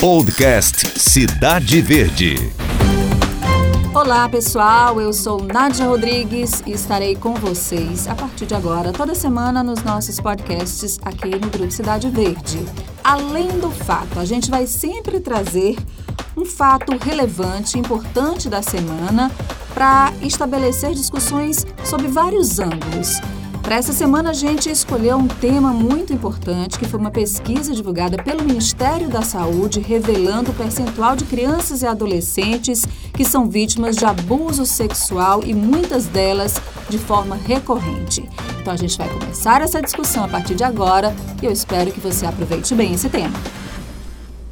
Podcast Cidade Verde. Olá pessoal, eu sou Nádia Rodrigues e estarei com vocês a partir de agora, toda semana, nos nossos podcasts aqui no Grupo Cidade Verde. Além do fato, a gente vai sempre trazer um fato relevante, importante da semana, para estabelecer discussões sobre vários ângulos. Para essa semana, a gente escolheu um tema muito importante, que foi uma pesquisa divulgada pelo Ministério da Saúde, revelando o percentual de crianças e adolescentes que são vítimas de abuso sexual e muitas delas de forma recorrente. Então, a gente vai começar essa discussão a partir de agora e eu espero que você aproveite bem esse tema.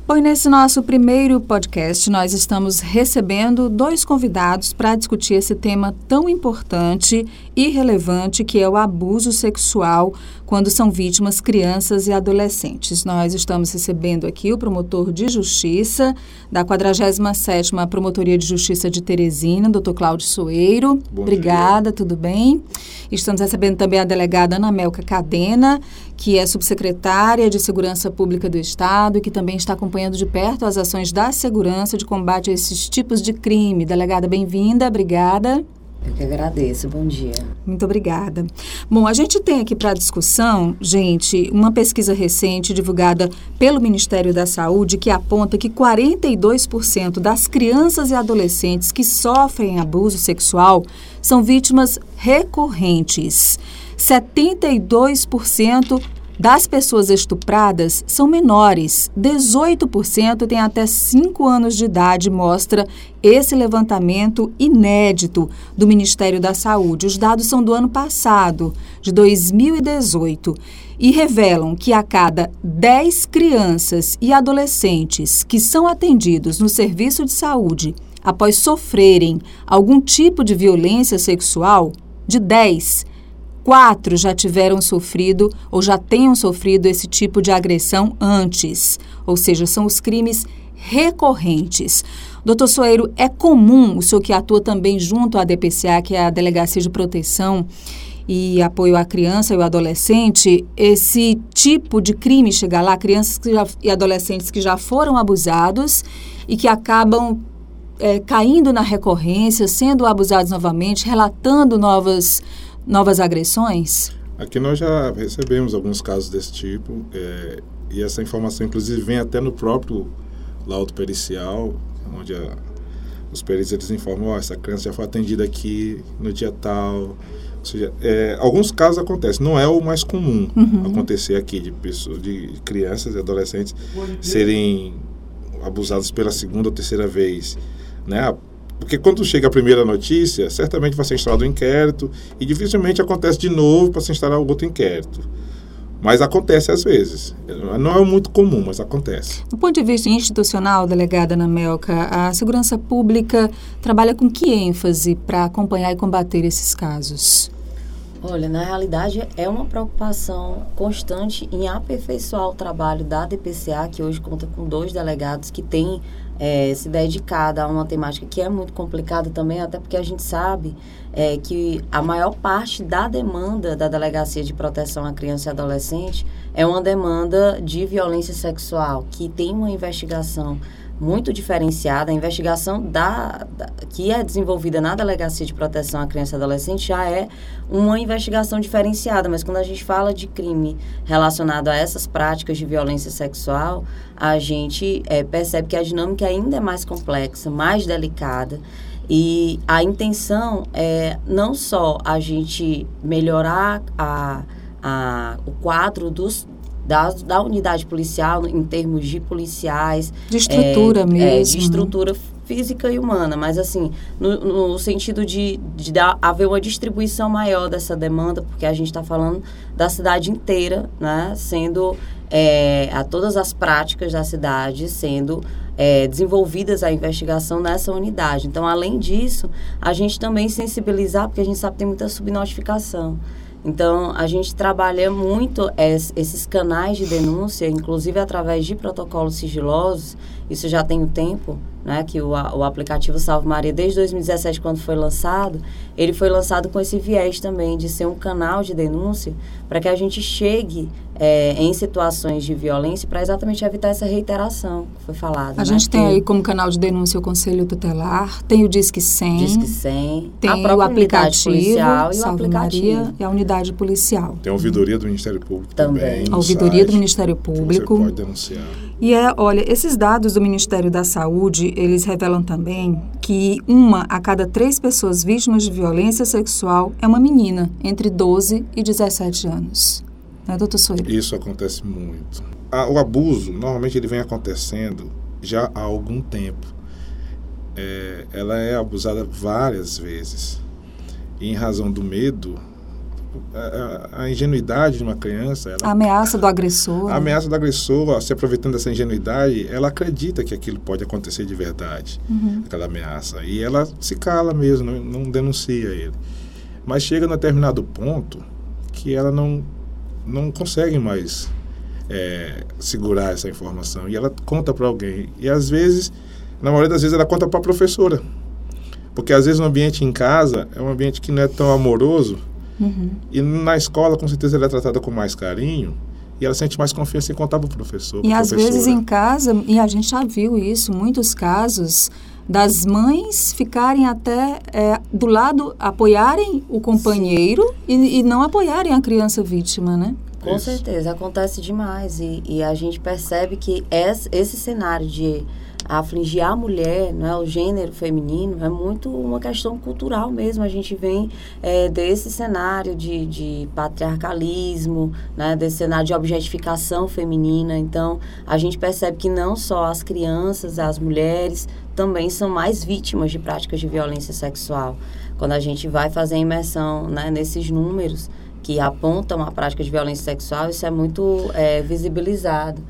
Bom, nesse nosso primeiro podcast, nós estamos recebendo dois convidados para discutir esse tema tão importante e relevante que é o abuso sexual quando são vítimas crianças e adolescentes. Nós estamos recebendo aqui o promotor de justiça da 47ª Promotoria de Justiça de Teresina, doutor Cláudio Soeiro. Bom Obrigada, dia. tudo bem? Estamos recebendo também a delegada Ana Melca Cadena, que é subsecretária de Segurança Pública do Estado e que também está acompanhando de perto as ações da segurança de combate a esses tipos de crime. Delegada, bem-vinda, obrigada. Eu que agradeço, bom dia. Muito obrigada. Bom, a gente tem aqui para discussão, gente, uma pesquisa recente divulgada pelo Ministério da Saúde que aponta que 42% das crianças e adolescentes que sofrem abuso sexual são vítimas recorrentes. 72% das pessoas estupradas são menores, 18% têm até 5 anos de idade, mostra esse levantamento inédito do Ministério da Saúde. Os dados são do ano passado, de 2018, e revelam que a cada 10 crianças e adolescentes que são atendidos no serviço de saúde após sofrerem algum tipo de violência sexual, de 10, quatro já tiveram sofrido ou já tenham sofrido esse tipo de agressão antes, ou seja, são os crimes recorrentes. Doutor Soeiro, é comum, o senhor que atua também junto à DPCA, que é a Delegacia de Proteção e Apoio à Criança e ao Adolescente, esse tipo de crime chegar lá, crianças já, e adolescentes que já foram abusados e que acabam é, caindo na recorrência, sendo abusados novamente, relatando novas novas agressões? Aqui nós já recebemos alguns casos desse tipo é, e essa informação inclusive vem até no próprio laudo pericial, onde a, os peritos eles informam, oh, essa criança já foi atendida aqui no dia tal. Ou seja, é, alguns casos acontecem, não é o mais comum Uhum. acontecer aqui de pessoas, de crianças e adolescentes serem abusados pela segunda ou terceira vez, né? Porque quando chega a primeira notícia, certamente vai ser instalado um inquérito e dificilmente acontece de novo para se instalar outro inquérito. Mas acontece às vezes. Não é muito comum, mas acontece. Do ponto de vista institucional, delegada Ana Melca, a segurança pública trabalha com que ênfase para acompanhar e combater esses casos? Olha, na realidade é uma preocupação constante em aperfeiçoar o trabalho da DPCA, que hoje conta com dois delegados que têm é, se dedicado a uma temática que é muito complicada também, até porque a gente sabe é, que a maior parte da demanda da Delegacia de Proteção à Criança e Adolescente é uma demanda de violência sexual, que tem uma investigação muito diferenciada. A investigação da, da, que é desenvolvida na Delegacia de Proteção à Criança e Adolescente já é uma investigação diferenciada, mas quando a gente fala de crime relacionado a essas práticas de violência sexual, a gente é, percebe que a dinâmica ainda é mais complexa, mais delicada. E a intenção é não só a gente melhorar a, a, o quadro dos, da, da unidade policial em termos de policiais. De estrutura é, mesmo. É, de estrutura física e humana, mas assim, no, no sentido de, de dar, haver uma distribuição maior dessa demanda, porque a gente está falando da cidade inteira, né, sendo é, a todas as práticas da cidade sendo é, desenvolvidas a investigação nessa unidade. Então, além disso, a gente também sensibilizar, porque a gente sabe que tem muita subnotificação. Então, a gente trabalha muito es, esses canais de denúncia, inclusive através de protocolos sigilosos. Isso já tem um tempo né, que o, o aplicativo Salve Maria, desde 2017, quando foi lançado, ele foi lançado com esse viés também de ser um canal de denúncia para que a gente chegue é, em situações de violência para exatamente evitar essa reiteração que foi falada. A né? gente tem aí como canal de denúncia o Conselho Tutelar, tem o Disque 100, Disque 100, tem a o aplicativo, policial e o Salve aplicativo. Maria e a unidade policial. Tem a ouvidoria do Ministério Público Também. também. A ouvidoria do site, Ministério que Público. Você pode denunciar. E é, olha, esses dados do Ministério da Saúde, eles revelam também que uma a cada três pessoas vítimas de violência sexual é uma menina entre 12 e 17 anos. Né, doutor Soeiro? Isso acontece muito. O abuso, normalmente, ele vem acontecendo já há algum tempo. É, ela é abusada várias vezes. E em razão do medo, a, a- ingenuidade de uma criança, ela A ameaça do agressor. A ameaça do agressor, se aproveitando dessa ingenuidade, ela acredita que aquilo pode acontecer de verdade, aquela ameaça. E ela se cala mesmo, não, não denuncia ele. Mas chega num determinado ponto que ela não, não consegue mais é, segurar essa informação. E ela conta para alguém. E às vezes, na maioria das vezes, ela conta para a professora. Porque às vezes o ambiente em casa é um ambiente que não é tão amoroso. Uhum. E na escola, com certeza, ela é tratada com mais carinho. E ela sente mais confiança em contar para o professor. E às vezes professora. em casa, e a gente já viu isso, muitos casos das mães ficarem até é, do lado, apoiarem o companheiro e, e não apoiarem a criança vítima, né? Com Isso. certeza, acontece demais. E, e a gente percebe que esse, esse cenário de afligir a mulher, né, o gênero feminino, é muito uma questão cultural mesmo. A gente vem é, desse cenário de, de patriarcalismo, né, desse cenário de objetificação feminina. Então, a gente percebe que não só as crianças, as mulheres, também são mais vítimas de práticas de violência sexual. Quando a gente vai fazer a imersão né, nesses números, que apontam a prática de violência sexual, isso é muito é, visibilizado.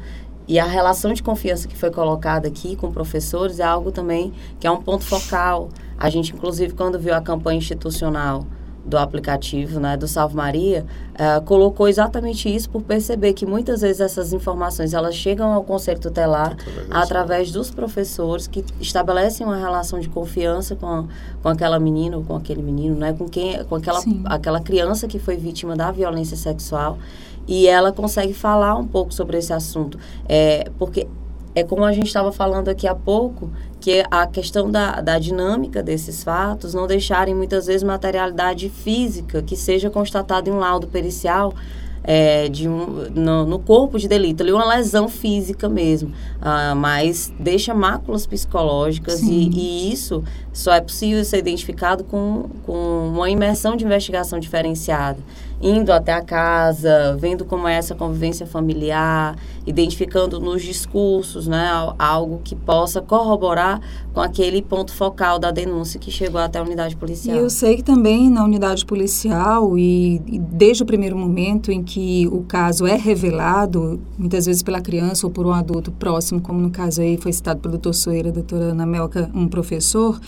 E a relação de confiança que foi colocada aqui com professores é algo também que é um ponto focal. A gente, inclusive, quando viu a campanha institucional do aplicativo, né, do Salve Maria, eh, colocou exatamente isso por perceber que muitas vezes essas informações elas chegam ao conselho tutelar Através através dos professores que estabelecem uma relação de confiança com, com aquela menina ou com aquele menino, né, com quem, com aquela, Sim. aquela criança que foi vítima da violência sexual e ela consegue falar um pouco sobre esse assunto, é porque é como a gente estava falando aqui há pouco, que a questão da, da dinâmica desses fatos não deixarem muitas vezes materialidade física que seja constatada em um laudo pericial é, de um, no, no corpo de delito, ali uma lesão física mesmo, ah, mas deixa máculas psicológicas e, e isso só é possível ser identificado com, com uma imersão de investigação diferenciada indo até a casa, vendo como é essa convivência familiar, identificando nos discursos, né, al- algo que possa corroborar com aquele ponto focal da denúncia que chegou até a unidade E policial. eu sei que também na unidade policial e, e desde o primeiro momento em que o caso é revelado, muitas vezes pela criança ou por um adulto próximo, como no caso aí foi citado pelo doutor Soeira, a doutora Ana Melca, um professor,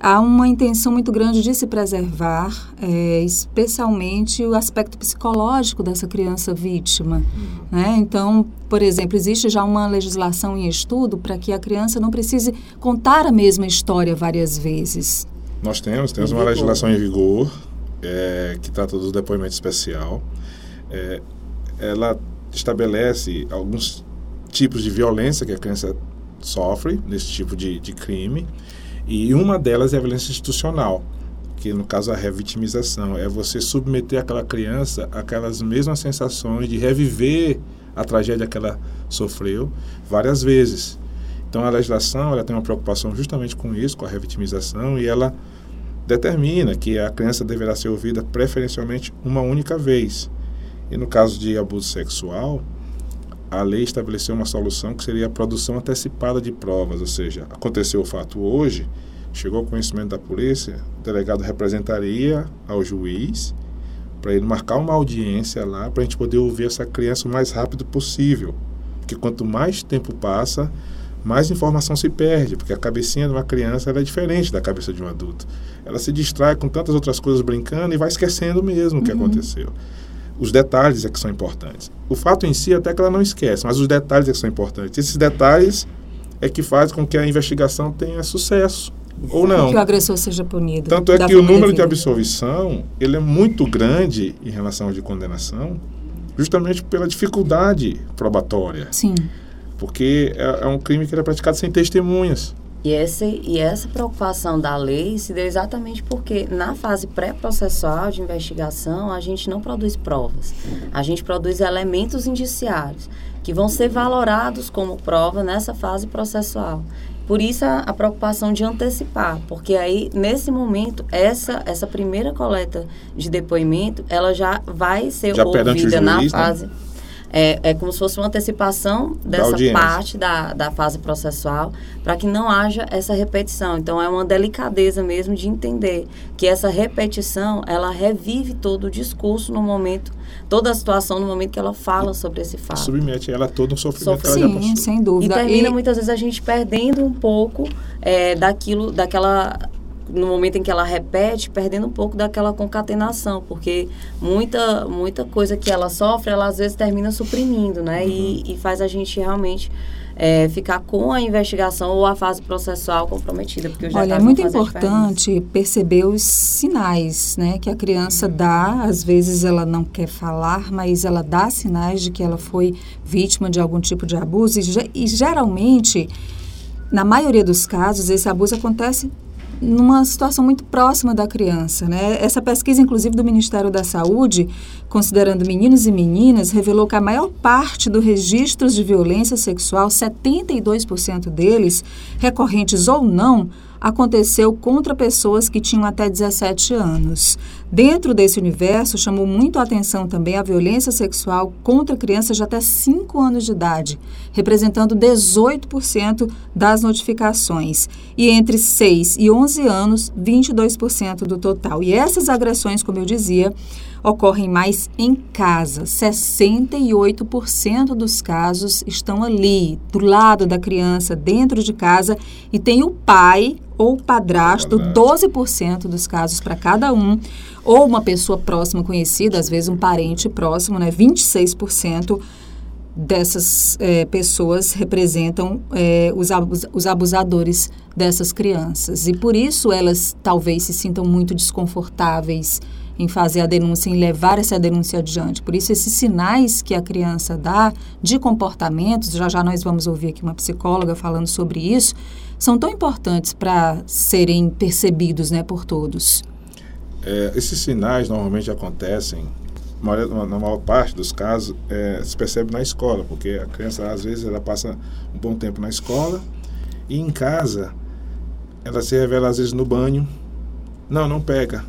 há uma intenção muito grande de se preservar, é, especialmente o aspecto psicológico dessa criança vítima. Né? Então, por exemplo, existe já uma legislação em estudo para que a criança não precise contar a mesma história várias vezes. Nós temos, temos Em uma legislação em vigor é, que trata do depoimento especial. É, ela estabelece alguns tipos de violência que a criança sofre nesse tipo de, de crime e uma delas é a violência institucional, que no caso a revitimização, é você submeter aquela criança àquelas mesmas sensações de reviver a tragédia que ela sofreu várias vezes. Então a legislação ela tem uma preocupação justamente com isso, com a revitimização, e ela determina que a criança deverá ser ouvida preferencialmente uma única vez. E no caso de abuso sexual, a lei estabeleceu uma solução que seria a produção antecipada de provas, ou seja, aconteceu o fato hoje, chegou ao conhecimento da polícia, o delegado representaria ao juiz para ele marcar uma audiência lá para a gente poder ouvir essa criança o mais rápido possível. Porque quanto mais tempo passa, mais informação se perde, porque a cabecinha de uma criança é diferente da cabeça de um adulto. Ela se distrai com tantas outras coisas brincando e vai esquecendo mesmo o que aconteceu. Os detalhes é que são importantes. O fato em si até que ela não esquece, mas os detalhes é que são importantes. Esses detalhes é que faz com que a investigação tenha sucesso ou não. Que o agressor seja punido. Tanto é que o número de absolvição ele é muito grande em relação ao de condenação, justamente pela dificuldade probatória. Sim. Porque é, é um crime que era praticado sem testemunhas. E essa, e essa preocupação da lei se deu exatamente porque na fase pré-processual de investigação a gente não produz provas, a gente produz elementos indiciários que vão ser valorados como prova nessa fase processual. Por isso a, a, preocupação de antecipar, porque aí nesse momento essa essa primeira coleta de depoimento ela já vai ser já ouvida juiz, na né? É, é como se fosse uma antecipação dessa audiência. parte da, da fase processual, para que não haja essa repetição. Então, é uma delicadeza mesmo de entender que essa repetição, ela revive todo o discurso no momento, toda a situação no momento que ela fala sobre esse fato. Submete ela a todo um sofrimento que ela Sim, sem E dúvida. termina muitas vezes a gente perdendo um pouco é, daquilo, daquela no momento em que ela repete, perdendo um pouco daquela concatenação, porque muita muita coisa que ela sofre, ela às vezes termina suprimindo, né? E, e faz a gente realmente é, ficar com a investigação ou a fase processual comprometida, porque Olha, é muito importante perceber os sinais, né, que a criança dá. Às vezes ela não quer falar, mas ela dá sinais de que ela foi vítima de algum tipo de abuso e, e geralmente, na maioria dos casos, esse abuso acontece numa situação muito próxima da criança, né? Essa pesquisa, inclusive, do Ministério da Saúde, considerando meninos e meninas, revelou que a maior parte dos registros de violência sexual, 72% deles, recorrentes ou não, aconteceu contra pessoas que tinham até 17 anos. Dentro desse universo, chamou muito a atenção também a violência sexual contra crianças de até 5 anos de idade, representando 18% das notificações. E entre 6 e 11 anos, 22% do total. E essas agressões, como eu dizia, ocorrem mais em casa. 68% dos casos estão ali, do lado da criança, dentro de casa, e tem o pai ou padrasto, 12% dos casos para cada um, ou uma pessoa próxima conhecida, às vezes um parente próximo, né? 26% dessas eh, pessoas representam eh, os, abus os abusadores dessas crianças. E por isso elas talvez se sintam muito desconfortáveis em fazer a denúncia, em levar essa denúncia adiante. Por isso, esses sinais que a criança dá de comportamentos, já já nós vamos ouvir aqui uma psicóloga falando sobre isso, são tão importantes para serem percebidos né, por todos. É, esses sinais normalmente acontecem, na maior parte dos casos, é, se percebe na escola, porque a criança, às vezes, ela passa um bom tempo na escola e em casa ela se revela, às vezes, no banho. Não, não pega.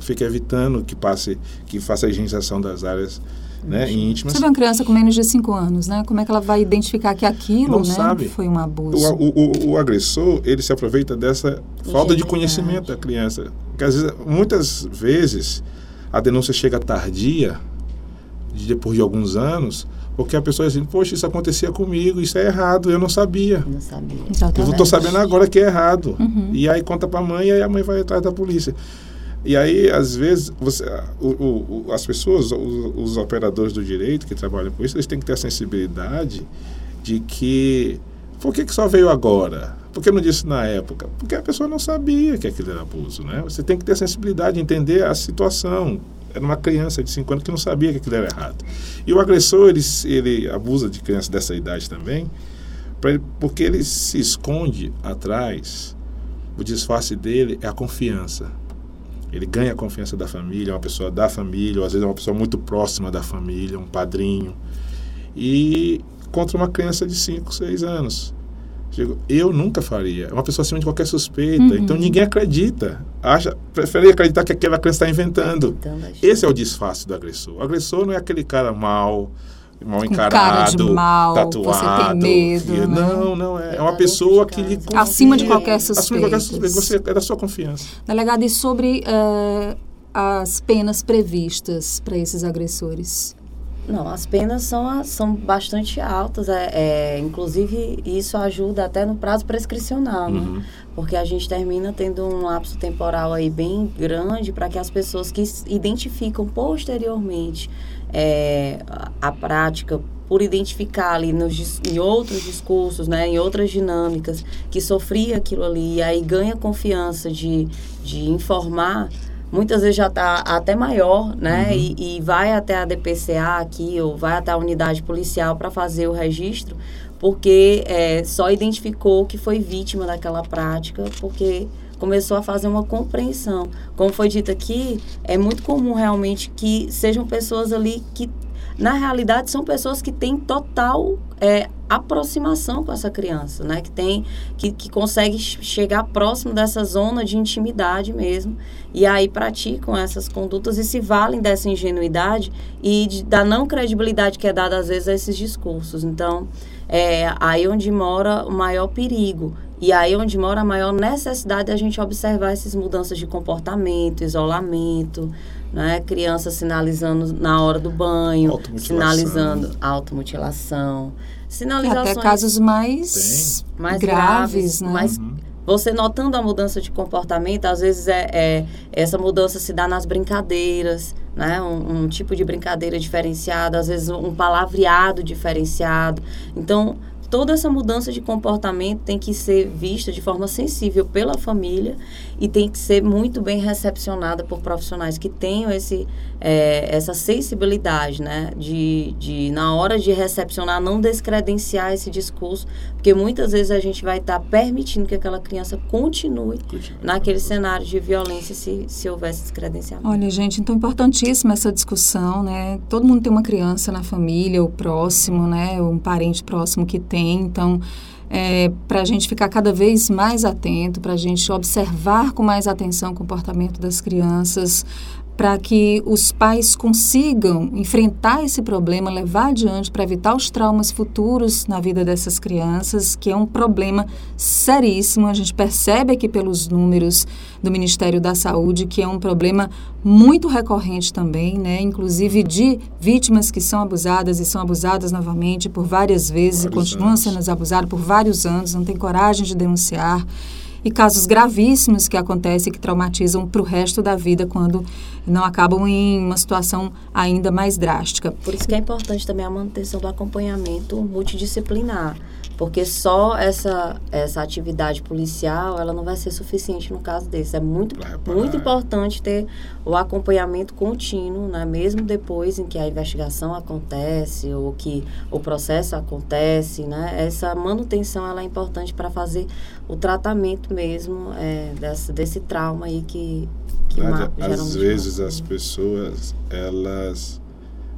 Fica evitando que passe, que faça a higienização das áreas né, íntimas. Você vê uma criança com menos de 5 anos, né? Como é que ela vai identificar que aquilo Não né, sabe. foi um abuso? O, o, o, o agressor, ele se aproveita dessa falta de conhecimento da criança. Porque, às vezes, muitas vezes a denúncia chega tardia, de- depois de alguns anos, porque a pessoa diz assim, poxa, isso acontecia comigo, isso é errado, eu não sabia. Não sabia. Eu Exatamente. estou sabendo agora que é errado. Uhum. E aí conta para a mãe e aí a mãe vai atrás da polícia. E aí, às vezes, você, o, o, o- as pessoas, os, os operadores do direito que trabalham com isso, eles têm que ter a sensibilidade de que. Por que, que só veio agora? Por que não disse na época? Porque a pessoa não sabia que aquilo era abuso. Né? Você tem que ter sensibilidade de entender a situação. Era uma criança de 5 anos que não sabia que aquilo era errado. E o agressor, ele, ele abusa de crianças dessa idade também, porque ele se esconde atrás. O disfarce dele é a confiança. Ele ganha a confiança da família, é uma pessoa da família, ou às vezes é uma pessoa muito próxima da família, um padrinho. E contra uma criança de 5, 6 anos. Eu nunca faria. É uma pessoa acima de qualquer suspeita. Uhum. Então ninguém acredita. Acha, prefere acreditar que aquela criança está inventando. Então, Esse é o disfarce do agressor. O agressor não é aquele cara mal, mal encarado, cara de mal, tatuado. você tem medo, e- né? Não, não é. É uma pessoa que lhe confia. Acima de qualquer Acima de qualquer suspeita. suspeita. Você é da sua confiança. Delegado, e sobre eh, as penas previstas para esses agressores? Não, as penas são, são bastante altas. É, é, inclusive, isso ajuda até no prazo prescricional, né? Uhum. Porque a gente termina tendo um lapso temporal aí bem grande para que as pessoas que identificam posteriormente é, a, prática por identificar ali nos, em outros discursos, né, em outras dinâmicas, que sofria aquilo ali, e aí ganha confiança de, de informar, muitas vezes já está até maior, né, uhum. e, e vai até a DPCA aqui, ou vai até a unidade policial para fazer o registro, porque é, só identificou que foi vítima daquela prática, porque começou a fazer uma compreensão. Como foi dito aqui, é muito comum realmente que sejam pessoas ali que na realidade são pessoas que têm total é, aproximação com essa criança, né? Que tem, que, que consegue chegar próximo dessa zona de intimidade mesmo. E aí praticam essas condutas e se valem dessa ingenuidade e de, da não credibilidade que é dada às vezes a esses discursos. Então, é aí onde mora o maior perigo. E aí onde mora a maior necessidade da gente observar essas mudanças de comportamento, isolamento, né? Criança sinalizando na hora do banho, sinalizando automutilação, sinalizações até casos mais, mais graves, graves né? mais uhum. Você notando a mudança de comportamento, às vezes é, é essa mudança se dá nas brincadeiras, né? Um, um, tipo de brincadeira diferenciada, às vezes um palavreado diferenciado. Então, toda essa mudança de comportamento tem que ser vista de forma sensível pela família e tem que ser muito bem recepcionada por profissionais que tenham esse, é, essa sensibilidade, né? De, de, na hora de recepcionar, não descredenciar esse discurso, porque muitas vezes a gente vai estar tá permitindo que aquela criança continue naquele cenário de violência se, se houvesse descredenciamento. Olha, gente, então importantíssima essa discussão, né? Todo mundo tem uma criança na família, o próximo, né? Um parente próximo que tem tem. Então, é, para a gente ficar cada vez mais atento, para a gente observar com mais atenção o comportamento das crianças, para que os pais consigam enfrentar esse problema, levar adiante para evitar os traumas futuros na vida dessas crianças, que é um problema seríssimo. A gente percebe aqui pelos números do Ministério da Saúde que é um problema muito recorrente também, né? Inclusive de vítimas que são abusadas e são abusadas novamente por várias vezes vários e continuam anos. sendo abusadas por vários anos, não tem coragem de denunciar e casos gravíssimos que acontecem que traumatizam para o resto da vida quando não acabam em uma situação ainda mais drástica. Por isso que é importante também a manutenção do acompanhamento multidisciplinar porque só essa essa atividade policial ela não vai ser suficiente no caso desse. É muito muito importante ter o acompanhamento contínuo né? Mesmo depois em que a investigação acontece ou que o processo acontece né? Essa manutenção ela é importante para fazer o tratamento mesmo é, desse, desse trauma aí que, que às vezes as pessoas elas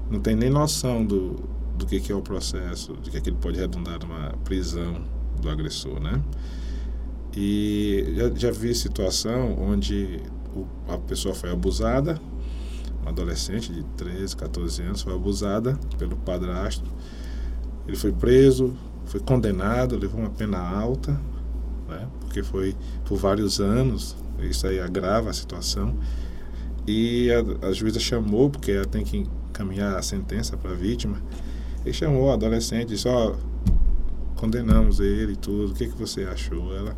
não têm nem noção do do que, que é o processo, de que aquilo pode redundar numa prisão do agressor, né? E já, já vi situação onde o, a pessoa foi abusada, uma adolescente de 13, 14 anos foi abusada pelo padrasto. Ele foi preso, foi condenado, levou uma pena alta, né? porque foi por vários anos, isso aí agrava a situação. E a, a juíza chamou, porque ela tem que encaminhar a sentença para a vítima, ele chamou a adolescente e disse, ó, condenamos ele e tudo, o que, que você achou? Ela,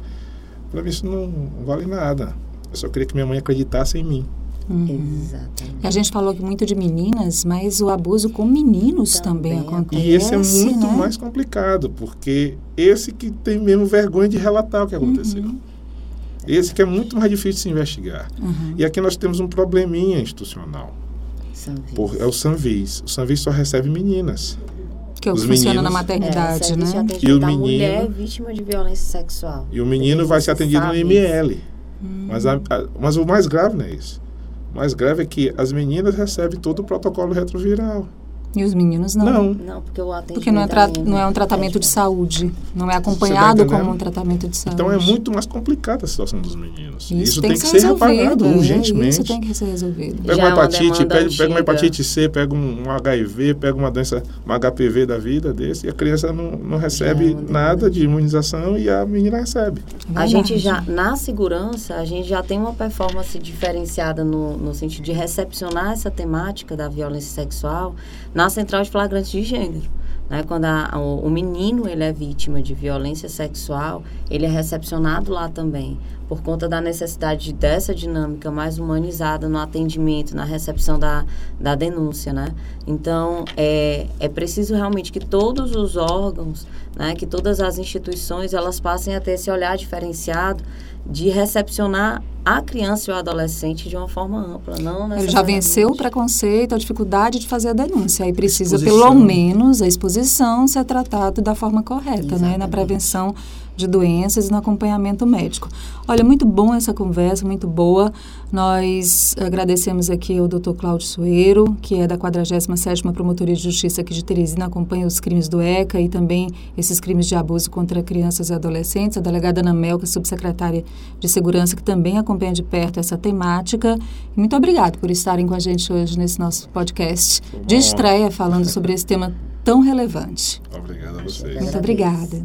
para mim isso não vale nada. Eu só queria que minha mãe acreditasse em mim. Uhum. Exatamente. A gente falou muito de meninas, mas o abuso com meninos também, também acontece. E esse é muito né? mais complicado, porque esse que tem mesmo vergonha de relatar o que aconteceu. Uhum. Esse que é muito mais difícil de se investigar. Uhum. E aqui nós temos um probleminha institucional. Por, é o Sanvis. O Sanvis só recebe meninas que Os funciona meninos, na maternidade, é, né? E o menino, mulher vítima de violência sexual. E o menino vai ser atendido no ML. Hum. Mas, a, a, mas o mais grave não é isso. O mais grave é que as meninas recebem todo o protocolo retroviral. E os meninos não? Não. Não, porque o atendimento... Porque não é, tra não é um tratamento de saúde. Não é acompanhado tá como um tratamento de saúde. Então é muito mais complicada a situação dos meninos. Isso, isso tem, tem, que ser, ser reparado é, urgentemente. Isso tem que ser resolvido. Pega uma é hepatite, pega, pega, uma hepatite C, pega um, HIV, pega uma doença, uma HPV da vida desse, e a criança não, não recebe é nada de imunização e a menina recebe. É a gente já, na segurança, a gente já tem uma performance diferenciada no, no sentido de recepcionar essa temática da violência sexual na na central de flagrantes de gênero. Né? Quando a, o, menino ele é vítima de violência sexual, ele é recepcionado lá também, por conta da necessidade dessa dinâmica mais humanizada no atendimento, na recepção da, da denúncia. Né? Então, é, é preciso realmente que todos os órgãos, né, que todas as instituições, elas passem a ter esse olhar diferenciado de recepcionar a criança e o adolescente de uma forma ampla, não Ele já venceu o preconceito, a dificuldade de fazer a denúncia. Aí precisa, pelo menos, a exposição ser tratado da forma correta, Exatamente. né? Na prevenção de doenças e no acompanhamento médico. Olha, muito bom essa conversa, muito boa. Nós agradecemos aqui ao Dr. Cláudio Soeiro, que é da 47ª Promotoria de Justiça aqui de Teresina, acompanha os crimes do ECA e também esses crimes de abuso contra crianças e adolescentes. A delegada Ana Melka, subsecretária de Segurança, que também acompanha de perto essa temática. muito obrigado por estarem com a gente hoje nesse nosso podcast de estreia, falando sobre esse tema tão relevante. Obrigado a vocês. Muito obrigada.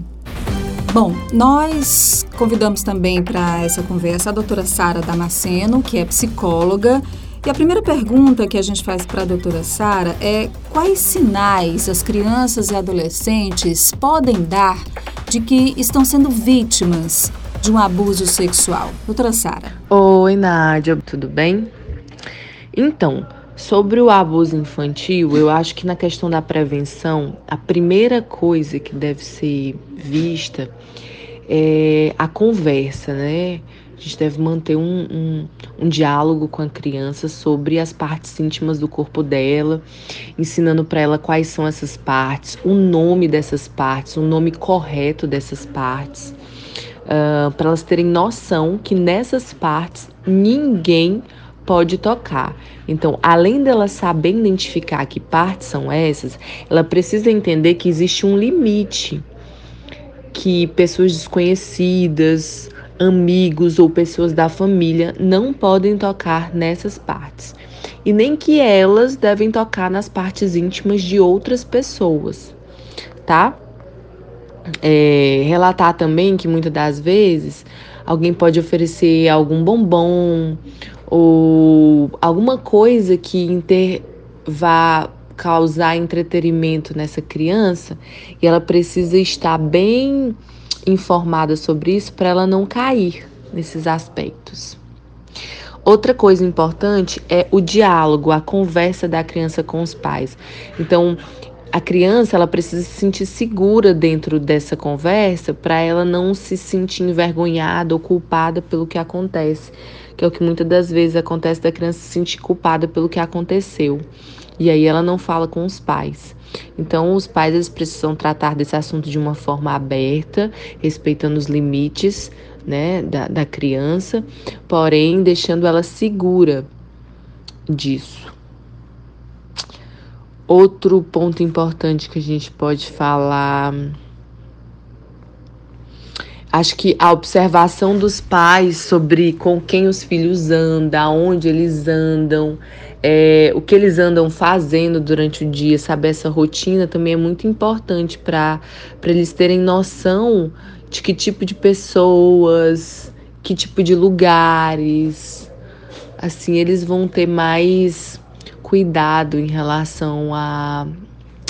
Bom, nós convidamos também para essa conversa a doutora Sara Damasceno, que é psicóloga. E a primeira pergunta que a gente faz para a doutora Sara é quais sinais as crianças e adolescentes podem dar de que estão sendo vítimas de um abuso sexual? Doutora Sara. Oi, Nádia, tudo bem? Então, Sobre o abuso infantil, eu acho que na questão da prevenção, a primeira coisa que deve ser vista é a conversa, né? A gente deve manter um, um, um, diálogo com a criança sobre as partes íntimas do corpo dela, ensinando para ela quais são essas partes, o nome dessas partes, o nome correto dessas partes, uh, para elas terem noção que nessas partes ninguém pode tocar. Então, além dela saber identificar que partes são essas, ela precisa entender que existe um limite que pessoas desconhecidas, amigos ou pessoas da família não podem tocar nessas partes. E nem que elas devem tocar nas partes íntimas de outras pessoas, tá? É, relatar também que muitas das vezes alguém pode oferecer algum bombom ou alguma coisa que inter... vá causar entretenimento nessa criança e ela precisa estar bem informada sobre isso para ela não cair nesses aspectos. Outra coisa importante é o diálogo, a conversa da criança com os pais. Então, a criança ela precisa se sentir segura dentro dessa conversa para ela não se sentir envergonhada ou culpada pelo que acontece que é o que muitas das vezes acontece da criança se sentir culpada pelo que aconteceu. E aí ela não fala com os pais. Então, os pais eles precisam tratar desse assunto de uma forma aberta, respeitando os limites né, da, da criança, porém deixando ela segura disso. Outro ponto importante que a gente pode falar Acho que a observação dos pais sobre com quem os filhos andam, aonde eles andam, é, o que eles andam fazendo durante o dia, saber essa rotina também é muito importante para eles terem noção de que tipo de pessoas, que tipo de lugares. Assim, eles vão ter mais cuidado em relação a,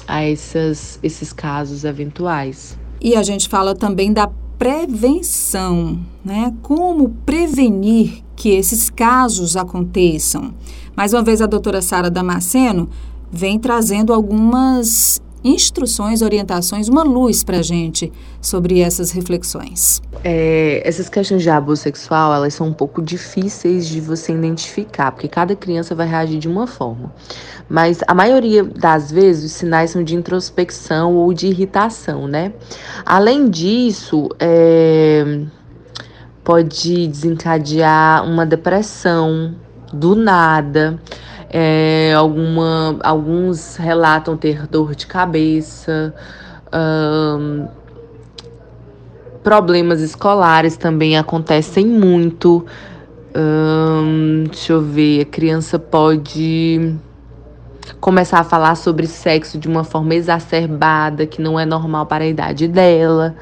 a essas, esses casos eventuais. E a gente fala também da prevenção, né? Como prevenir que esses casos aconteçam. Mais uma vez, a doutora Sara Damasceno vem trazendo algumas instruções, orientações, uma luz para a gente sobre essas reflexões. É, essas questões de abuso sexual, elas são um pouco difíceis de você identificar, porque cada criança vai reagir de uma forma. Mas a maioria das vezes os sinais são de introspecção ou de irritação, né? Além disso, é, pode desencadear uma depressão do nada. É, alguma, alguns relatam ter dor de cabeça, problemas escolares também acontecem muito. Um, deixa eu ver, a criança pode começar a falar sobre sexo de uma forma exacerbada, que não é normal para a idade dela.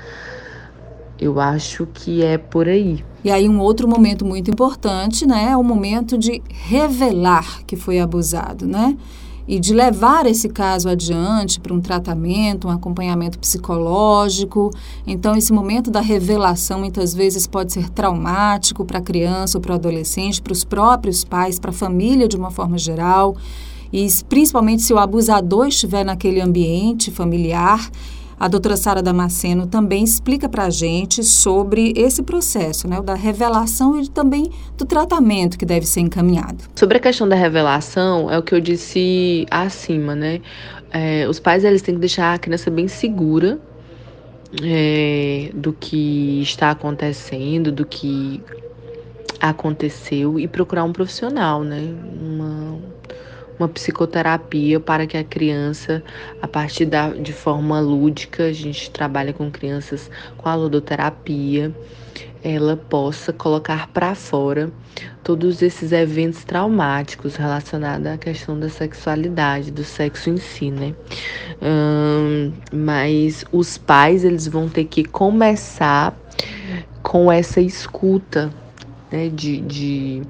Eu acho que é por aí. E aí um outro momento muito importante, né, é o momento de revelar que foi abusado, né? e de levar esse caso adiante para um tratamento, um acompanhamento psicológico. Então, esse momento da revelação muitas vezes pode ser traumático para a criança ou para o adolescente, para os próprios pais, para a família de uma forma geral. E principalmente se o abusador estiver naquele ambiente familiar a doutora Sara Damasceno também explica para a gente sobre esse processo, né, o da revelação e também do tratamento que deve ser encaminhado. Sobre a questão da revelação, é o que eu disse acima, né? É, os pais eles têm que deixar a criança bem segura é, do que está acontecendo, do que aconteceu e procurar um profissional, né? Uma, uma psicoterapia para que a criança, a partir da, de forma lúdica, a gente trabalha com crianças com a ludoterapia, ela possa colocar para fora todos esses eventos traumáticos relacionados à questão da sexualidade, do sexo em si, né? Mas os pais eles vão ter que começar com essa escuta né, de, de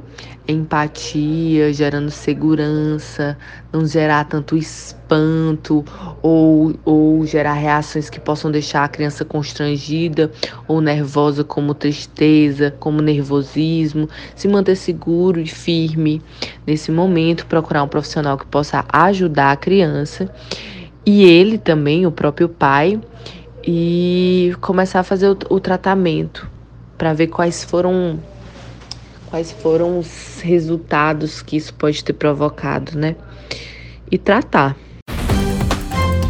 empatia, gerando segurança, não gerar tanto espanto ou, ou gerar reações que possam deixar a criança constrangida ou nervosa, como tristeza, como nervosismo. Se manter seguro e firme nesse momento, procurar um profissional que possa ajudar a criança e ele também, o próprio pai, e começar a fazer o, o tratamento para ver quais foram quais foram os resultados que isso pode ter provocado, né? E tratar.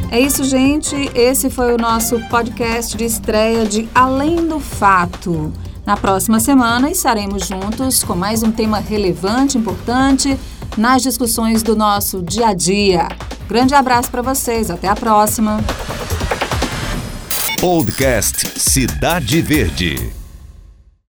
É isso, gente. Esse foi o nosso podcast de estreia de Além do Fato. Na próxima semana estaremos juntos com mais um tema relevante, importante nas discussões do nosso dia a dia. Grande abraço para vocês, até a próxima. Podcast Cidade Verde.